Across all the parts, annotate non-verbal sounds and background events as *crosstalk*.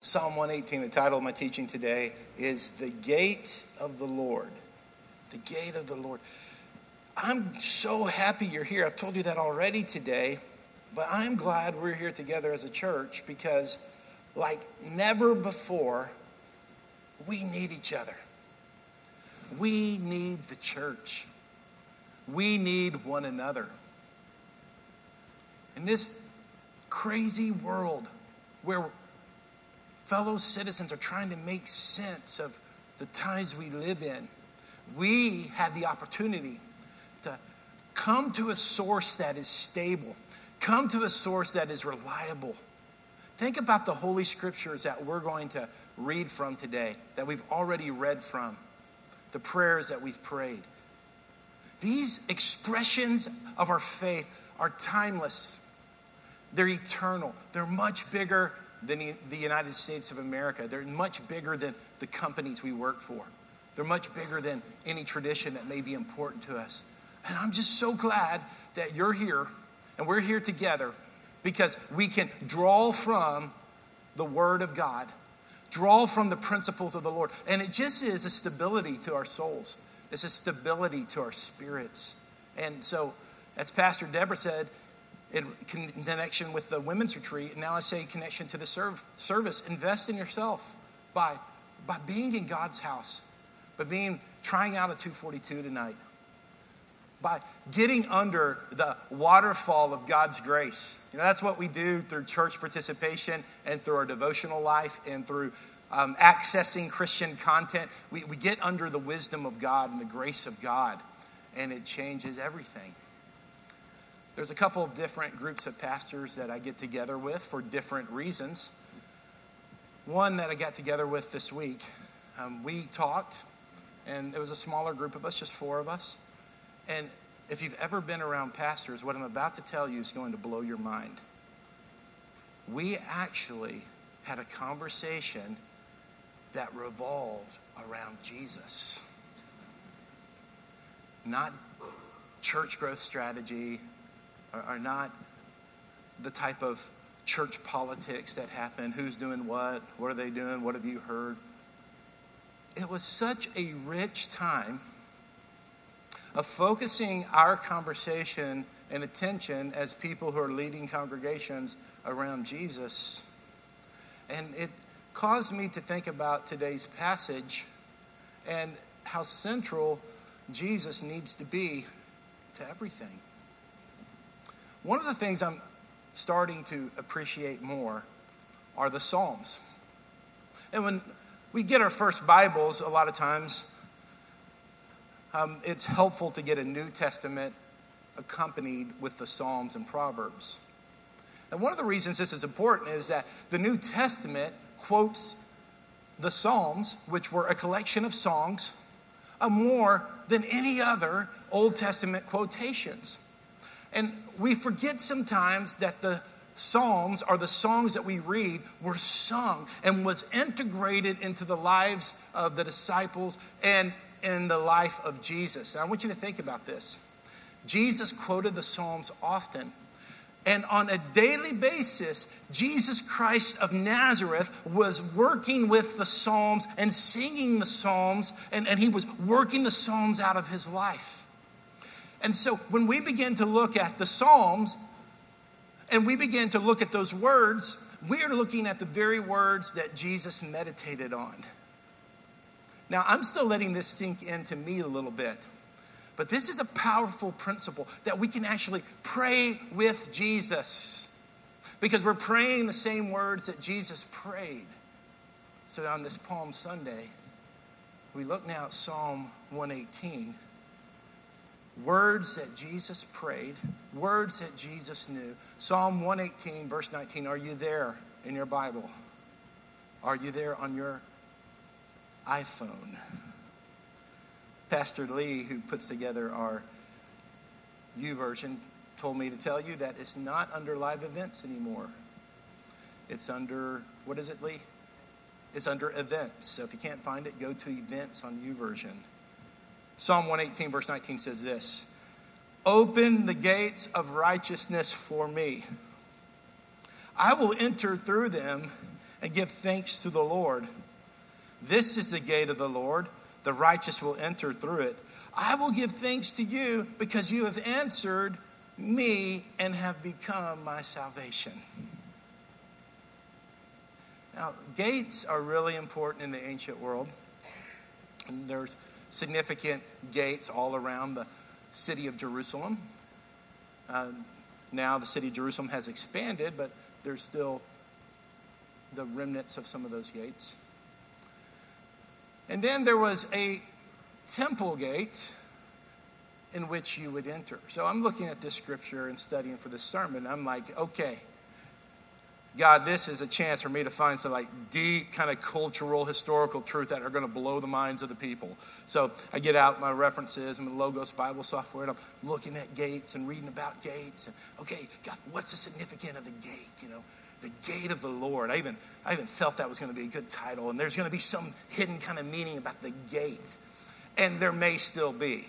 Psalm 118, the title of my teaching today is The Gate of the Lord. The Gate of the Lord. I'm so happy you're here. I've told you that already today, but I'm glad we're here together as a church because, like never before, we need each other. We need the church. We need one another. In this crazy world where fellow citizens are trying to make sense of the times we live in, we have the opportunity to come to a source that is stable, come to a source that is reliable. Think about the Holy Scriptures that we're going to read from today, that we've already read from, the prayers that we've prayed. These expressions of our faith are timeless, they're eternal, they're much bigger than the United States of America. They're much bigger than the companies we work for. They're much bigger than any tradition that may be important to us. And I'm just so glad that you're here and we're here together because we can draw from the Word of God, draw from the principles of the Lord. And it just is a stability to our souls, it's a stability to our spirits. And so, as Pastor Deborah said, in connection with the women's retreat. And now I say connection to the service. Invest in yourself by, by being in God's house, by being trying out a 242 tonight, by getting under the waterfall of God's grace. You know, that's what we do through church participation and through our devotional life and through um, accessing Christian content. We, we get under the wisdom of God and the grace of God, and it changes everything. There's a couple of different groups of pastors that I get together with for different reasons. One that I got together with this week, um, we talked, and it was a smaller group of us, just four of us. And if you've ever been around pastors, what I'm about to tell you is going to blow your mind. We actually had a conversation that revolved around Jesus. Not church growth strategy, are, are not the type of church politics that happen who's doing what, what are they doing, what have you heard. It was such a rich time of focusing our conversation and attention as people who are leading congregations around Jesus. And it caused me to think about today's passage and how central Jesus needs to be to everything. One of the things I'm starting to appreciate more are the Psalms. And when we get our first Bibles, a lot of times, um, it's helpful to get a New Testament accompanied with the Psalms and Proverbs. And one of the reasons this is important is that the New Testament quotes the Psalms, which were a collection of songs, more than any other Old Testament quotations. And we forget sometimes that the Psalms are the songs that we read were sung and was integrated into the lives of the disciples and in the life of Jesus. And I want you to think about this. Jesus quoted the Psalms often. And on a daily basis, Jesus Christ of Nazareth was working with the Psalms and singing the Psalms, and, and he was working the Psalms out of his life. And so when we begin to look at the Psalms and we begin to look at those words, we are looking at the very words that Jesus meditated on. Now, I'm still letting this sink into me a little bit. But this is a powerful principle that we can actually pray with Jesus because we're praying the same words that Jesus prayed. So on this Palm Sunday, we look now at Psalm 118 words that Jesus prayed, words that Jesus knew. Psalm 118, verse 19. Are you there in your Bible? Are you there on your iPhone? Pastor Lee, who puts together our YouVersion, told me to tell you that it's not under live events anymore. It's under, what is it, Lee? It's under events. So if you can't find it, go to events on YouVersion. Psalm 118, verse 19 says this Open the gates of righteousness for me. I will enter through them and give thanks to the Lord. This is the gate of the Lord. The righteous will enter through it. I will give thanks to you because you have answered me and have become my salvation. Now, gates are really important in the ancient world. And there's significant gates all around the city of Jerusalem. Uh, now, the city of Jerusalem has expanded, but there's still the remnants of some of those gates. And then there was a temple gate in which you would enter. So I'm looking at this scripture and studying for this sermon. I'm like, okay, God, this is a chance for me to find some like deep kind of cultural, historical truth that are going to blow the minds of the people. So I get out my references and my Logos Bible software, and I'm looking at gates and reading about gates. And okay, God, what's the significance of the gate? You know, the gate of the Lord. I even, I even felt that was going to be a good title. And there's going to be some hidden kind of meaning about the gate. And there may still be.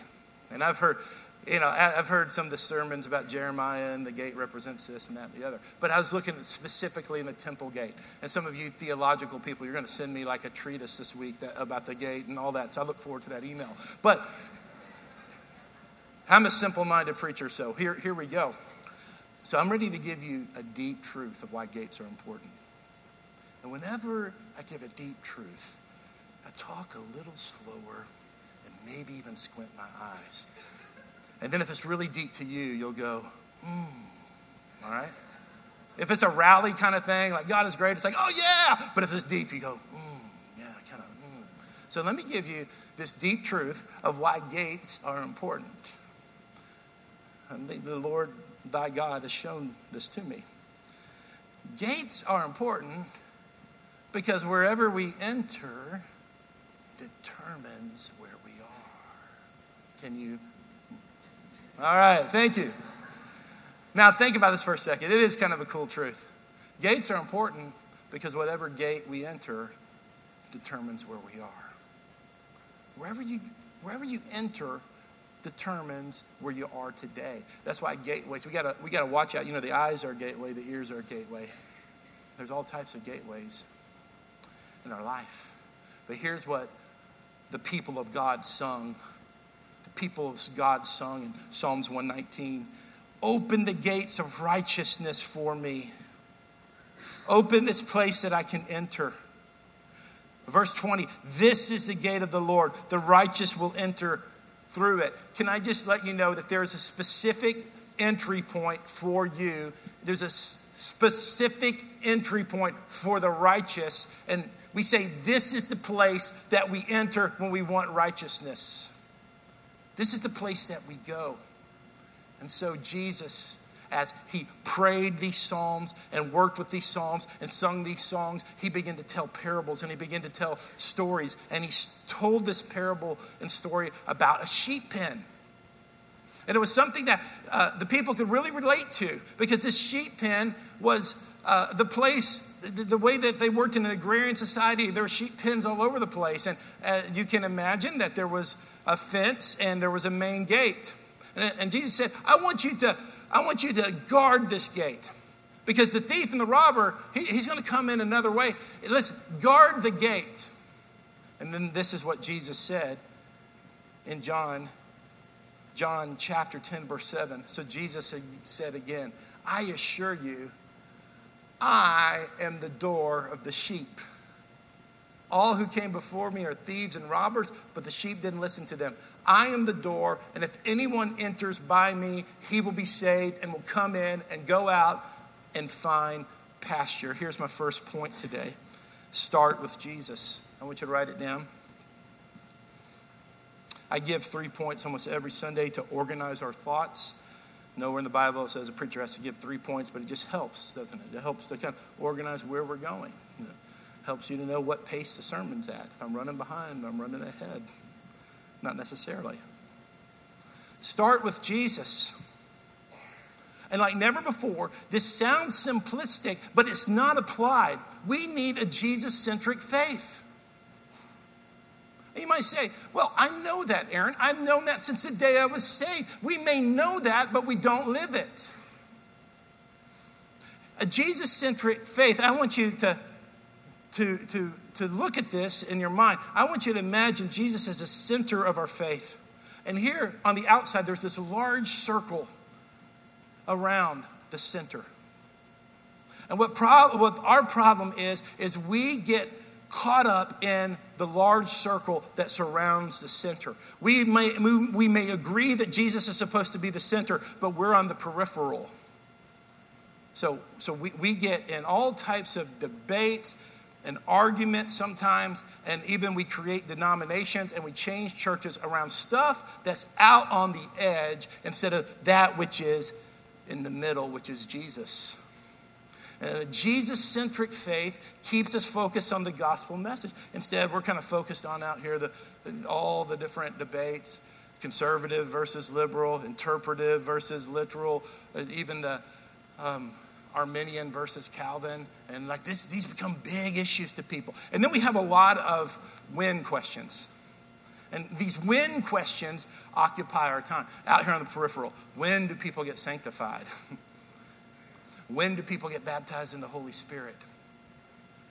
And I've heard, you know, I've heard some of the sermons about Jeremiah and the gate represents this and that and the other. But I was looking specifically in the temple gate. And some of you theological people, you're going to send me like a treatise this week that, about the gate and all that. So I look forward to that email. But I'm a simple minded preacher, so here, here we go. So I'm ready to give you a deep truth of why gates are important. And whenever I give a deep truth, I talk a little slower and maybe even squint my eyes. And then if it's really deep to you, you'll go, hmm, all right? If it's a rally kind of thing, like God is great, it's like, oh yeah. But if it's deep, you go, hmm, yeah, kind of, hmm. So let me give you this deep truth of why gates are important. And the Lord thy God has shown this to me. Gates are important because wherever we enter determines where we are. Can you? All right, thank you. Now, think about this for a second. It is kind of a cool truth. Gates are important because whatever gate we enter determines where we are. Wherever you, wherever you enter determines where you are today. That's why gateways, we gotta, we gotta watch out. You know, the eyes are a gateway, the ears are a gateway. There's all types of gateways in our life. But here's what the people of God sung. People of God sung in Psalms 119 Open the gates of righteousness for me. Open this place that I can enter. Verse 20, this is the gate of the Lord. The righteous will enter through it. Can I just let you know that there's a specific entry point for you? There's a specific entry point for the righteous. And we say this is the place that we enter when we want righteousness. This is the place that we go. And so Jesus as he prayed these psalms and worked with these psalms and sung these songs, he began to tell parables and he began to tell stories. And he told this parable and story about a sheep pen. And it was something that uh, the people could really relate to because this sheep pen was uh, the place, the, way that they worked in an agrarian society, there were sheep pens all over the place. And uh, you can imagine that there was a fence and there was a main gate. And, and Jesus said, I want you to I want you to guard this gate. Because the thief and the robber, he, he's going to come in another way. Listen, guard the gate. And then this is what Jesus said in John, John chapter 10, verse 7. So Jesus said again, I assure you, I am the door of the sheep. All who came before me are thieves and robbers, but the sheep didn't listen to them. I am the door, and if anyone enters by me, he will be saved and will come in and go out and find pasture. Here's my first point today start with Jesus. I want you to write it down. I give three points almost every Sunday to organize our thoughts. Nowhere in the Bible says a preacher has to give three points, but it just helps, doesn't it? It helps to kind of organize where we're going helps you to know what pace the sermon's at. If I'm running behind, I'm running ahead. Not necessarily. Start with Jesus. And like never before, this sounds simplistic, but it's not applied. We need a Jesus centric faith. And you might say, Well, I know that, Aaron. I've known that since the day I was saved. We may know that, but we don't live it. A Jesus centric faith, I want you to to, to, to look at this in your mind, I want you to imagine Jesus as the center of our faith. And here on the outside, there's this large circle around the center. And what, pro- what our problem is, is we get caught up in the large circle that surrounds the center. We may, we may agree that Jesus is supposed to be the center, but we're on the peripheral. So, so we, we get in all types of debates and argument sometimes, and even we create denominations and we change churches around stuff that's out on the edge instead of that which is in the middle, which is Jesus. And a Jesus centric faith keeps us focused on the gospel message. Instead, we're kind of focused on out here the, all the different debates conservative versus liberal, interpretive versus literal, even the um, Arminian versus Calvin. And like this, these become big issues to people. And then we have a lot of when questions. And these when questions occupy our time. Out here on the peripheral, when do people get sanctified? *laughs* when do people get baptized in the Holy Spirit?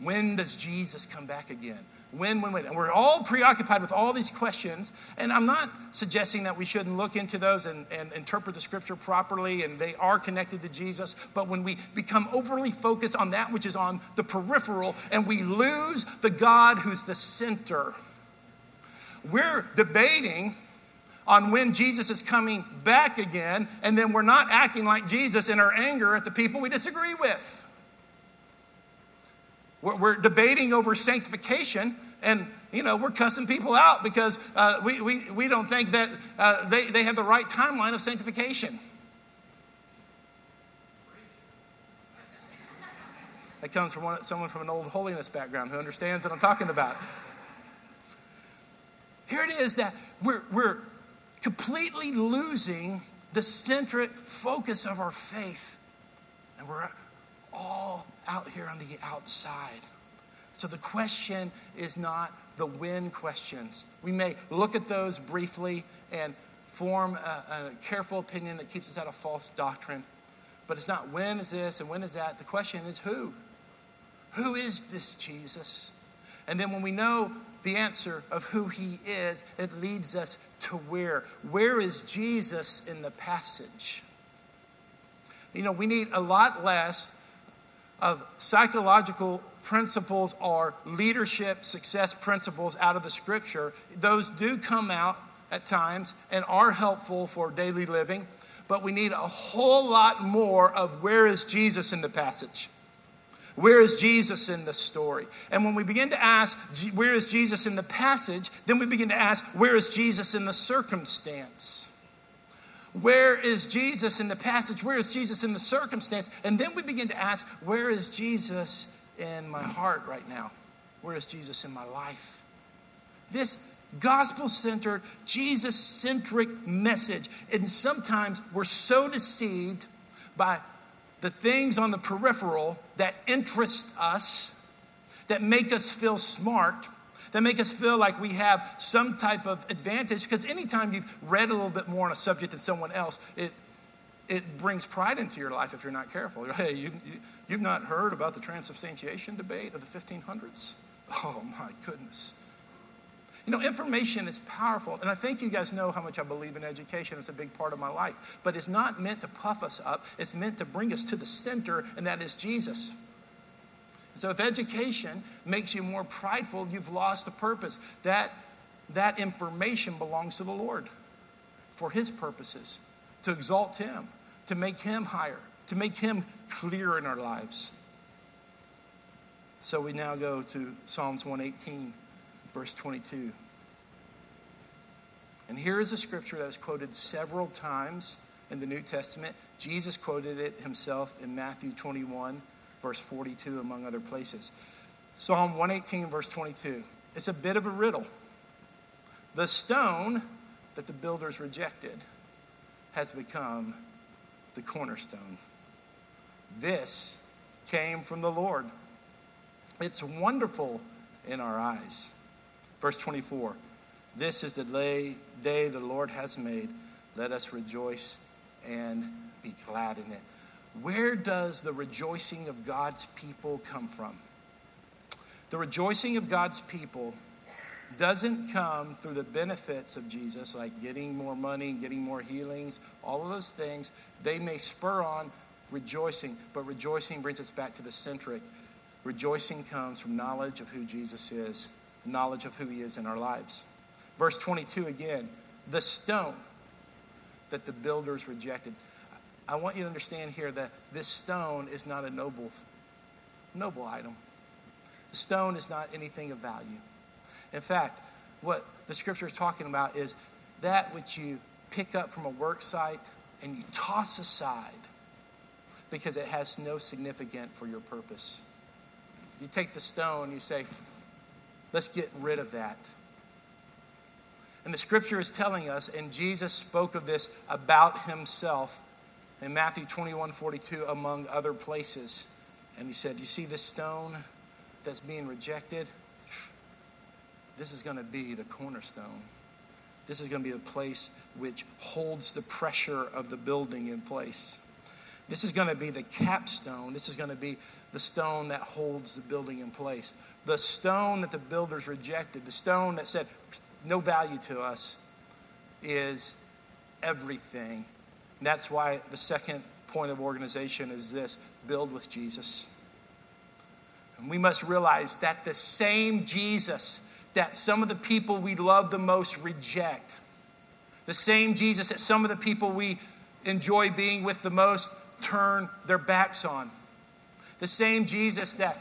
When does Jesus come back again? When, when, when? And we're all preoccupied with all these questions. And I'm not suggesting that we shouldn't look into those and, and interpret the scripture properly, and they are connected to Jesus. But when we become overly focused on that which is on the peripheral and we lose the God who's the center, we're debating on when Jesus is coming back again, and then we're not acting like Jesus in our anger at the people we disagree with. We're, we're debating over sanctification, and you know we're cussing people out because uh, we, we, we don't think that uh, they, they have the right timeline of sanctification. That comes from one, someone from an old holiness background who understands what I'm talking about. Here it is that we're, we're completely losing the centric focus of our faith. And we're all out here on the outside. So the question is not the when questions. We may look at those briefly and form a, a, careful opinion that keeps us out of false doctrine. But it's not when is this and when is that. The question is who? Who is this Jesus? And then when we know the answer of who he is, it leads us to where. Where is Jesus in the passage? You know, we need a lot less of psychological principles or leadership success principles out of the scripture. Those do come out at times and are helpful for daily living, but we need a whole lot more of where is Jesus in the passage. Where is Jesus in the story? And when we begin to ask, where is Jesus in the passage, then we begin to ask, where is Jesus in the circumstance? Where is Jesus in the passage? Where is Jesus in the circumstance? And then we begin to ask, where is Jesus in my heart right now? Where is Jesus in my life? This gospel centered, Jesus centric message. And sometimes we're so deceived by the things on the peripheral that interest us, that make us feel smart, that make us feel like we have some type of advantage. Because anytime you've read a little bit more on a subject than someone else, it, it brings pride into your life if you're not careful. Hey, you, you, you've not heard about the transubstantiation debate of the 1500s? Oh my goodness. You know, information is powerful, and I think you guys know how much I believe in education. It's a big part of my life. But it's not meant to puff us up, it's meant to bring us to the center, and that is Jesus. So if education makes you more prideful, you've lost the purpose. That, that information belongs to the Lord for His purposes, to exalt Him, to make Him higher, to make Him clear in our lives. So we now go to Psalms 118 verse 22. And here is a scripture that is quoted several times in the New Testament. Jesus quoted it himself in Matthew 21, verse 42, among other places. Psalm 118, verse 22. It's a bit of a riddle. The stone that the builders rejected has become the cornerstone. This came from the Lord. It's wonderful in our eyes. Verse 24 This is the day the Lord has made. Let us rejoice and be glad in it. Where does the rejoicing of God's people come from? The rejoicing of God's people doesn't come through the benefits of Jesus, like getting more money, getting more healings, all of those things. They may spur on rejoicing, but rejoicing brings us back to the centric. Rejoicing comes from knowledge of who Jesus is, knowledge of who he is in our lives. Verse 22 again, the stone that the builders rejected. I want you to understand here that this stone is not a noble, noble item. The stone is not anything of value. In fact, what the scripture is talking about is that which you pick up from a work site and you toss aside because it has no significance for your purpose. You take the stone, you say, let's get rid of that. And the scripture is telling us, and Jesus spoke of this about himself in Matthew 21 42, among other places. And he said, You see this stone that's being rejected? This is going to be the cornerstone. This is going to be the place which holds the pressure of the building in place. This is going to be the capstone. This is going to be the stone that holds the building in place. The stone that the builders rejected, the stone that said, no value to us, is everything. And that's why the second point of organization is this build with Jesus. And we must realize that the same Jesus that some of the people we love the most reject, the same Jesus that some of the people we enjoy being with the most turn their backs on. The same Jesus that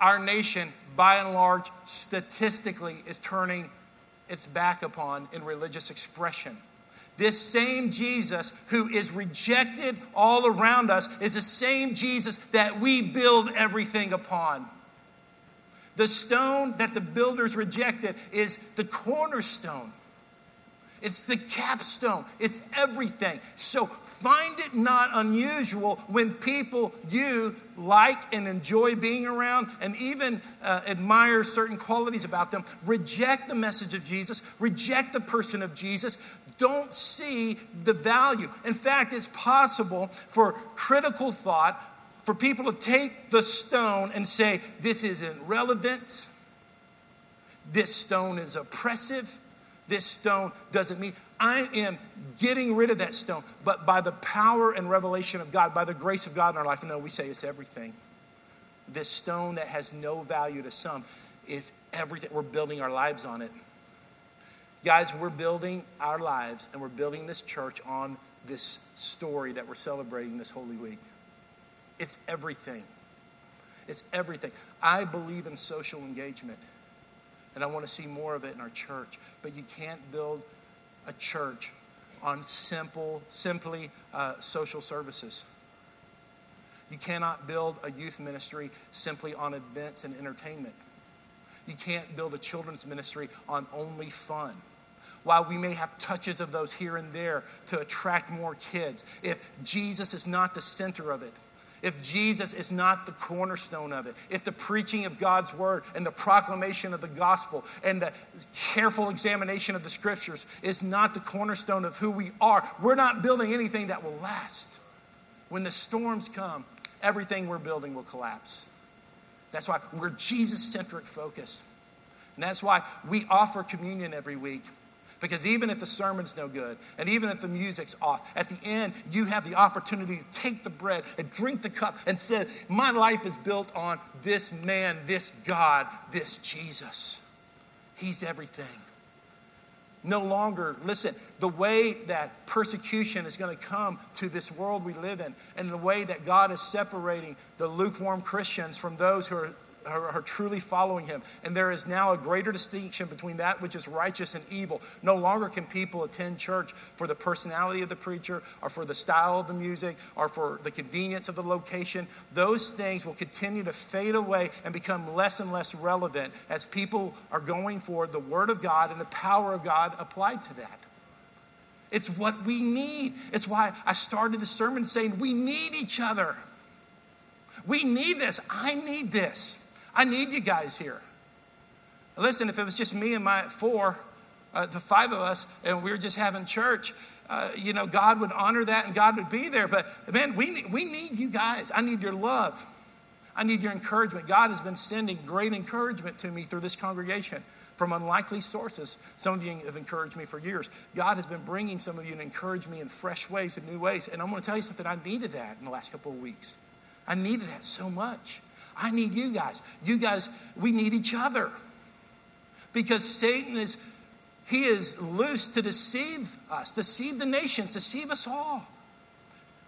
our nation, by and large, statistically is turning its back upon in religious expression. This same Jesus who is rejected all around us is the same Jesus that we build everything upon. The stone that the builders rejected is the cornerstone. It's the capstone. It's everything. So find it not unusual when people you like and enjoy being around and even uh, admire certain qualities about them reject the message of Jesus, reject the person of Jesus, don't see the value. In fact, it's possible for critical thought for people to take the stone and say, This isn't relevant, this stone is oppressive this stone doesn't mean I am getting rid of that stone, but by the power and revelation of God, by the grace of God in our life, no, we say it's everything. This stone that has no value to some is everything. We're building our lives on it. Guys, we're building our lives and we're building this church on this story that we're celebrating this Holy Week. It's everything. It's everything. I believe in social engagement. And I want to see more of it in our church. But you can't build a church on simple, simply uh, social services. You cannot build a youth ministry simply on events and entertainment. You can't build a children's ministry on only fun. While we may have touches of those here and there to attract more kids, if Jesus is not the center of it, if Jesus is not the cornerstone of it, if the preaching of God's word and the proclamation of the gospel and the careful examination of the scriptures is not the cornerstone of who we are, we're not building anything that will last. When the storms come, everything we're building will collapse. That's why we're Jesus centric focus. And that's why we offer communion every week because even if the sermon's no good, and even if the music's off, at the end, you have the opportunity to take the bread and drink the cup and say, My life is built on this man, this God, this Jesus. He's everything. No longer, listen, the way that persecution is going to come to this world we live in, and the way that God is separating the lukewarm Christians from those who are are, truly following him. And there is now a greater distinction between that which is righteous and evil. No longer can people attend church for the personality of the preacher or for the style of the music or for the convenience of the location. Those things will continue to fade away and become less and less relevant as people are going for the Word of God and the power of God applied to that. It's what we need. It's why I started the sermon saying we need each other. We need this. I need this. I need you guys here. Listen, if it was just me and my four, uh, the five of us, and we were just having church, uh, you know, God would honor that and God would be there. But man, we need, we need you guys. I need your love. I need your encouragement. God has been sending great encouragement to me through this congregation from unlikely sources. Some of you have encouraged me for years. God has been bringing some of you to encourage me in fresh ways and new ways. And I'm going to tell you something, I needed that in the last couple of weeks. I needed that so much. I need you guys. You guys, we need each other. Because Satan is, he is loose to deceive us, deceive the nations, deceive us all.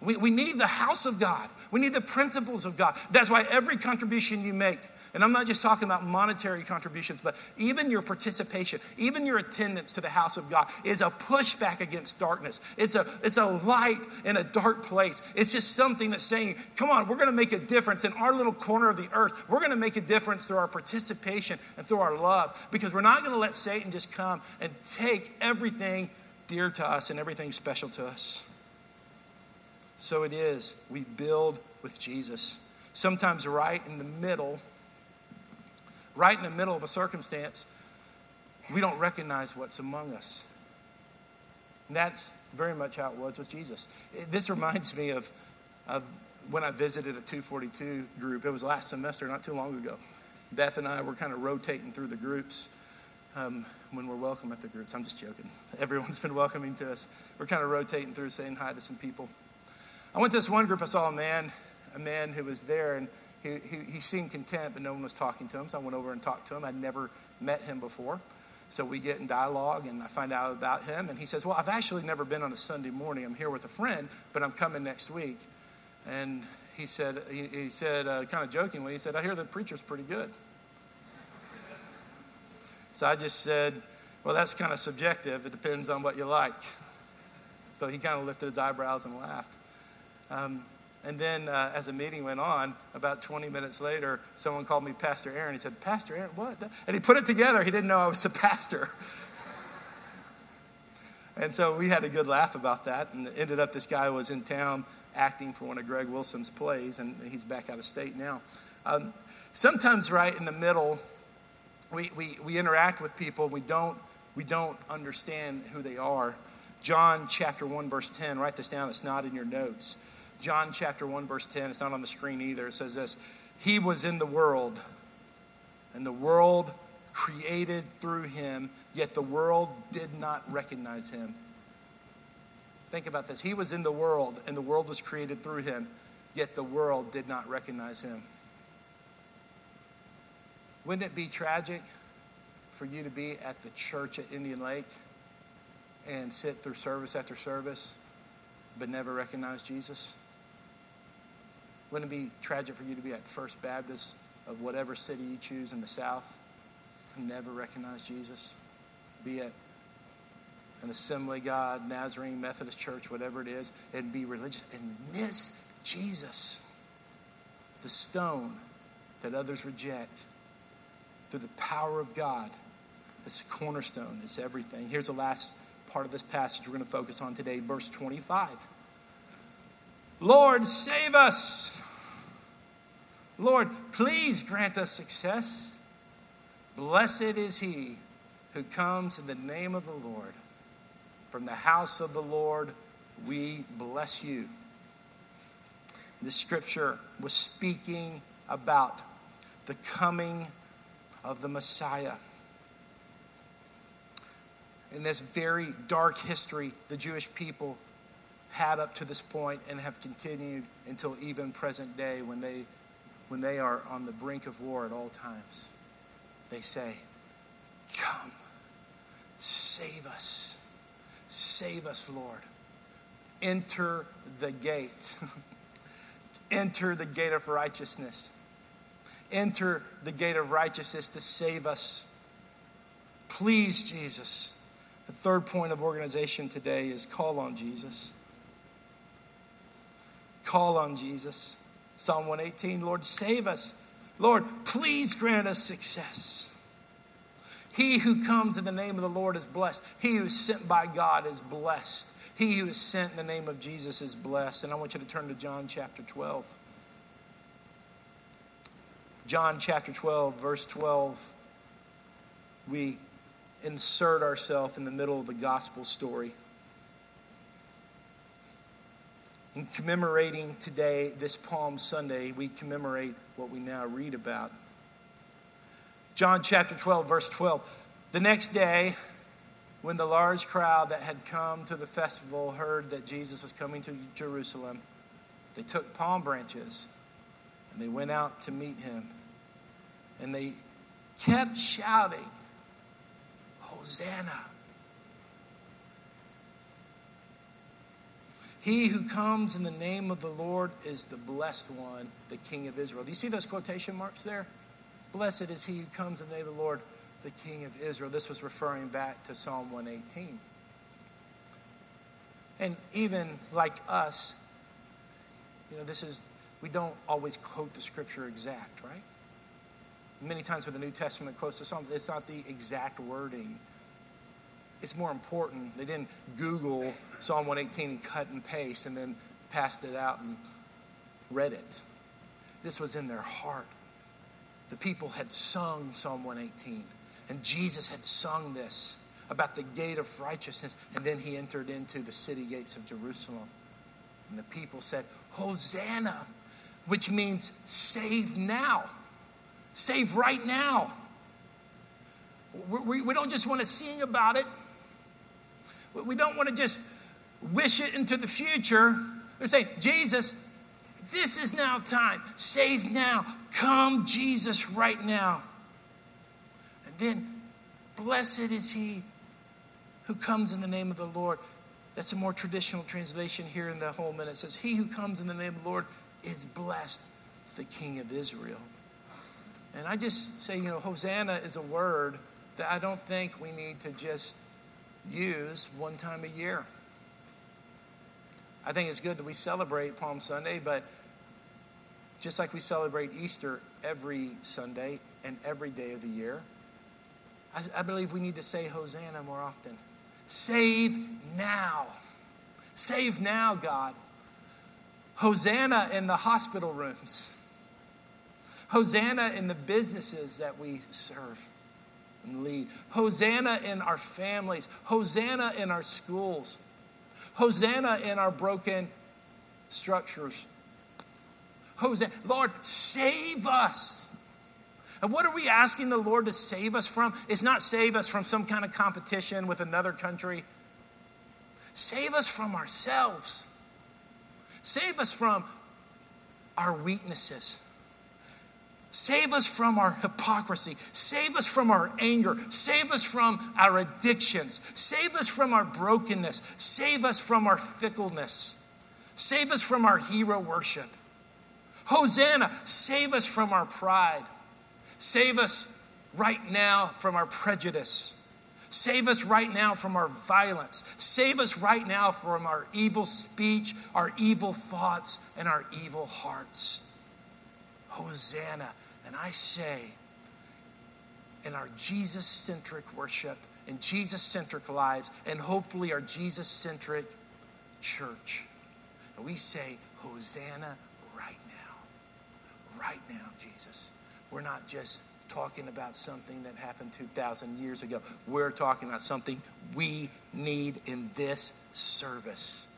We, we need the house of God. We need the principles of God. That's why every contribution you make, and I'm not just talking about monetary contributions, but even your participation, even your attendance to the house of God is a pushback against darkness. It's a, it's a light in a dark place. It's just something that's saying, come on, we're going to make a difference in our little corner of the earth. We're going to make a difference through our participation and through our love because we're not going to let Satan just come and take everything dear to us and everything special to us. So it is. We build with Jesus. Sometimes right in the middle, right in the middle of a circumstance, we don't recognize what's among us. And that's very much how it was with Jesus. This reminds me of, of when I visited a 242 group. It was last semester, not too long ago. Beth and I were kind of rotating through the groups um, when we're welcome at the groups. I'm just joking. *laughs* Everyone's been welcoming to us. We're kind of rotating through, saying hi to some people. I went to this one group, I saw a man, a man who was there, and he, he, seemed content, but no one was talking to him. So I went over and talked to him. I'd never met him before. So we get in dialogue, and I find out about him. And he says, Well, I've actually never been on a Sunday morning. I'm here with a friend, but I'm coming next week. And he said, he, he said uh, kind of jokingly, he said, I hear the preacher's pretty good. So I just said, Well, that's kind of subjective. It depends on what you like. So he kind of lifted his eyebrows and laughed. Um, and then uh, as the meeting went on, about 20 minutes later, someone called me Pastor Aaron. He said, Pastor Aaron, what? And he put it together. He didn't know I was a *laughs* pastor. and so we had a good laugh about that. And ended up this guy was in town acting for one of Greg Wilson's plays, and he's back out of state now. Um, sometimes, right in the middle, we, we, we interact with people, we don't, we don't understand who they are. John chapter 1, verse 10, write this down, it's not in your notes. John chapter 1, verse 10. It's not on the screen either. It says this He was in the world, and the world created through him, yet the world did not recognize him. Think about this. He was in the world, and the world was created through him, yet the world did not recognize him. Wouldn't it be tragic for you to be at the church at Indian Lake and sit through service after service but never recognize Jesus? Wouldn't it be tragic for you to be at First Baptist of whatever city you choose in the South and never recognize Jesus? Be at an Assembly God, Nazarene, Methodist Church, whatever it is, and be religious and miss Jesus, the stone that others reject, through the power of God. It's a cornerstone, it's everything. Here's the last part of this passage we're going to focus on today, verse 25. Lord, save us. Lord, please grant us success. Blessed is he who comes in the name of the Lord. From the house of the Lord, we bless you. This scripture was speaking about the coming of the Messiah. In this very dark history, the Jewish people had up to this point and have continued until even present day when they, when they are on the brink of war at all times. They say, Come, save us. Save us, Lord. Enter the gate. *laughs* Enter the gate of righteousness. Enter the gate of righteousness to save us. Please, Jesus. The third point of organization today is call on Jesus. Call on Jesus. Psalm 118 Lord, save us. Lord, please grant us success. He who comes in the name of the Lord is blessed. He who is sent by God is blessed. He who is sent in the name of Jesus is blessed. And I want you to turn to John chapter 12. John chapter 12, verse 12. We insert ourselves in the middle of the gospel story. In commemorating today, this Palm Sunday, we commemorate what we now read about. John chapter 12, verse 12. The next day, when the large crowd that had come to the festival heard that Jesus was coming to Jerusalem, they took palm branches and they went out to meet him. And they kept shouting, Hosanna! He who comes in the name of the Lord is the blessed one, the King of Israel. Do you see those quotation marks there? Blessed is he who comes in the name of the Lord, the King of Israel. This was referring back to Psalm 118. And even like us, you know, this is, we don't always quote the scripture exact, right? Many times when the New Testament quotes the Psalm, it's not the exact wording. It's more important. They didn't Google Psalm 118 and cut and paste and then passed it out and read it. This was in their heart. The people had sung Psalm 118, and Jesus had sung this about the gate of righteousness, and then he entered into the city gates of Jerusalem. And the people said, Hosanna, which means save now. Save right now. We, we, don't just want to sing about it. We don't want to just wish it into the future. They're saying, Jesus, this is now time. Save now. Come, Jesus, right now. And then, blessed is he who comes in the name of the Lord. That's a more traditional translation here in the Holman. It says, He who comes in the name of the Lord is blessed, the King of Israel. And I just say, you know, Hosanna is a word that I don't think we need to just use one time a year. I think it's good that we celebrate Palm Sunday, but just like we celebrate Easter every Sunday and every day of the year, I, I believe we need to say Hosanna more often. Save now. Save now, God. Hosanna in the hospital rooms. Hosanna in the businesses that we serve and lead. Hosanna in our families. Hosanna in our schools. Hosanna in our broken structures. Hosanna. Lord, save us. And what are we asking the Lord to save us from? It's not save us from some kind of competition with another country. Save us from ourselves. Save us from our weaknesses. Save us from our hypocrisy. Save us from our anger. Save us from our addictions. Save us from our brokenness. Save us from our fickleness. Save us from our hero worship. Hosanna, save us from our pride. Save us right now from our prejudice. Save us right now from our violence. Save us right now from our evil speech, our evil thoughts, and our evil hearts. Hosanna. And I say, in our Jesus centric worship, in Jesus centric lives, and hopefully our Jesus centric church, we say, Hosanna right now. Right now, Jesus. We're not just talking about something that happened 2,000 years ago. We're talking about something we need in this service.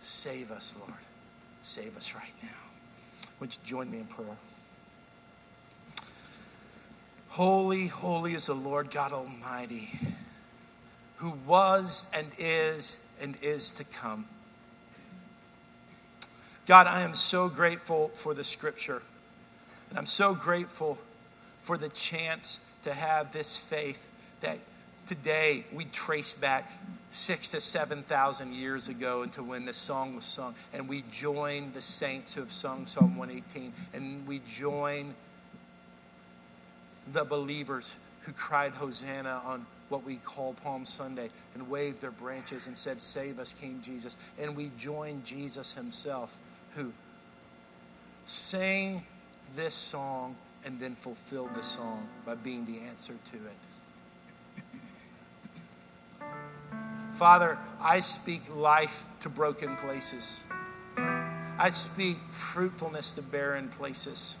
Save us, Lord. Save us right now. Would you join me in prayer? Holy, holy is the Lord God Almighty, who was and is and is to come. God, I am so grateful for the scripture. And I'm so grateful for the chance to have this faith that today we trace back six to 7,000 years ago into when this song was sung. And we join the saints who have sung Psalm 118. And we join the believers who cried Hosanna on what we call Palm Sunday and waved their branches and said, Save us, King Jesus. And we join Jesus himself who sang this song and then fulfilled the song by being the answer to it. Father, I speak life to broken places. I speak fruitfulness to barren places.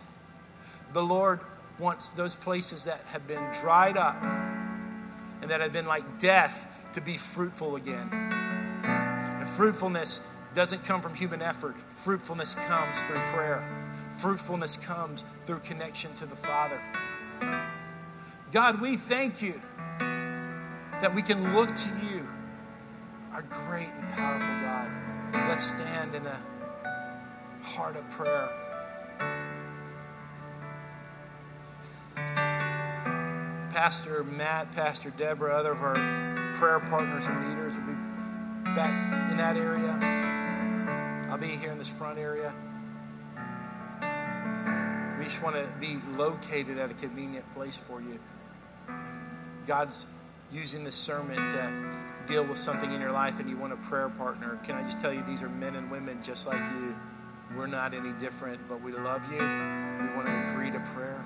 The Lord wants those places that have been dried up and that have been like death to be fruitful again. And fruitfulness doesn't come from human effort. Fruitfulness comes through prayer. Fruitfulness comes through connection to the Father. God, we thank you that we can look to you, our great and powerful God. Let's stand in a heart of prayer. Pastor Matt, Pastor Deborah, other of our prayer partners and leaders will be back in that area. I'll be here in this front area. We just want to be located at a convenient place for you. God's using this sermon to deal with something in your life and you want a prayer partner. Can I just tell you, these are men and women just like you. We're not any different, but we love you. We want to agree to prayer.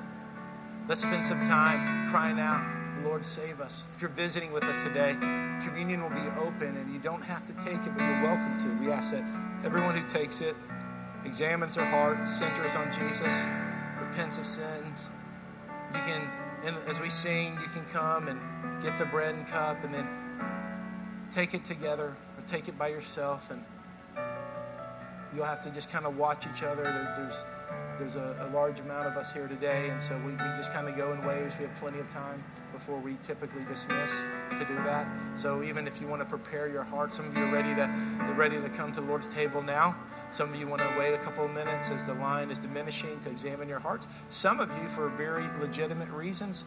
Let's spend some time crying out, Lord, save us. If you're visiting with us today, communion will be open and you don't have to take it, but you're welcome to. We ask that everyone who takes it examines their heart, centers on Jesus, repents of sins. You can, and as we sing, you can come and get the bread and cup and then take it together or take it by yourself and you'll have to just kind of watch each other. There's there's a, a, large amount of us here today, and so we, we just kind of go in waves. We have plenty of time before we typically dismiss to do that. So even if you want to prepare your heart, some of you are ready to ready to come to the Lord's table now. Some of you want to wait a couple of minutes as the line is diminishing to examine your hearts. Some of you, for very legitimate reasons,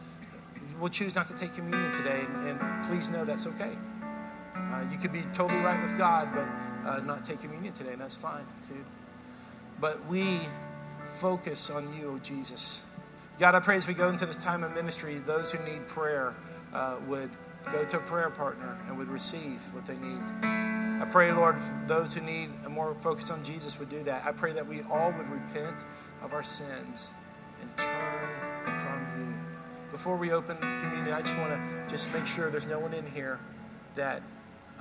will choose not to take communion today, and, and please know that's okay. Uh, you could be totally right with God, but uh, not take communion today, and that's fine too. But we focus on you, oh Jesus. God, I pray as we go into this time of ministry, those who need prayer uh, would go to a prayer partner and would receive what they need. I pray, Lord, those who need a more focus on Jesus would do that. I pray that we all would repent of our sins and turn from you. Before we open communion, I just want to just make sure there's no one in here that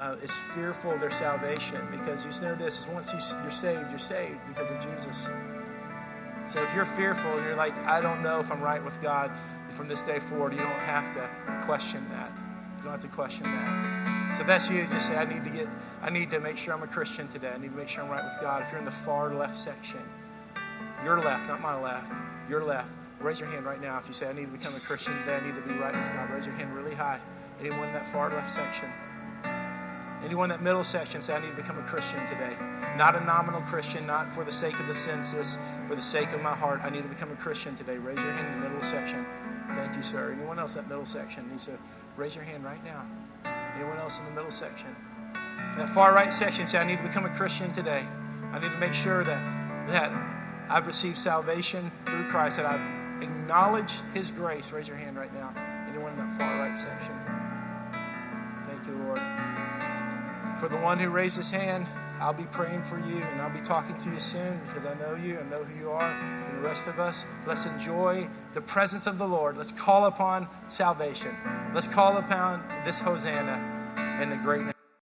uh, is fearful of their salvation because you know this is once you, you're saved, you're saved because of Jesus. So if you're fearful and you're like, I don't know if I'm right with God from this day forward, you don't have to question that. You don't have to question that. So if that's you, just say, I need to get, I need to make sure I'm a Christian today. I need to make sure I'm right with God. If you're in the far left section, your left, not my left, your left, raise your hand right now. If you say, I need to become a Christian today, I need to be right with God, raise your hand really high. Anyone in that far left section? Anyone that middle section say, I need to become a Christian today. Not a nominal Christian, not for the sake of the census, for the sake of my heart. I need to become a Christian today. Raise your hand in the middle section. Thank you, sir. Anyone else that middle section needs to raise your hand right now. Anyone else in the middle section? that far right section, say, I need to become a Christian today. I need to make sure that, that I've received salvation through Christ, that I've acknowledged His grace. Raise your hand right now. Anyone in that far right section? For the one who raised his hand, I'll be praying for you and I'll be talking to you soon because I know you and know who you are. And the rest of us, let's enjoy the presence of the Lord. Let's call upon salvation. Let's call upon this Hosanna and the greatness.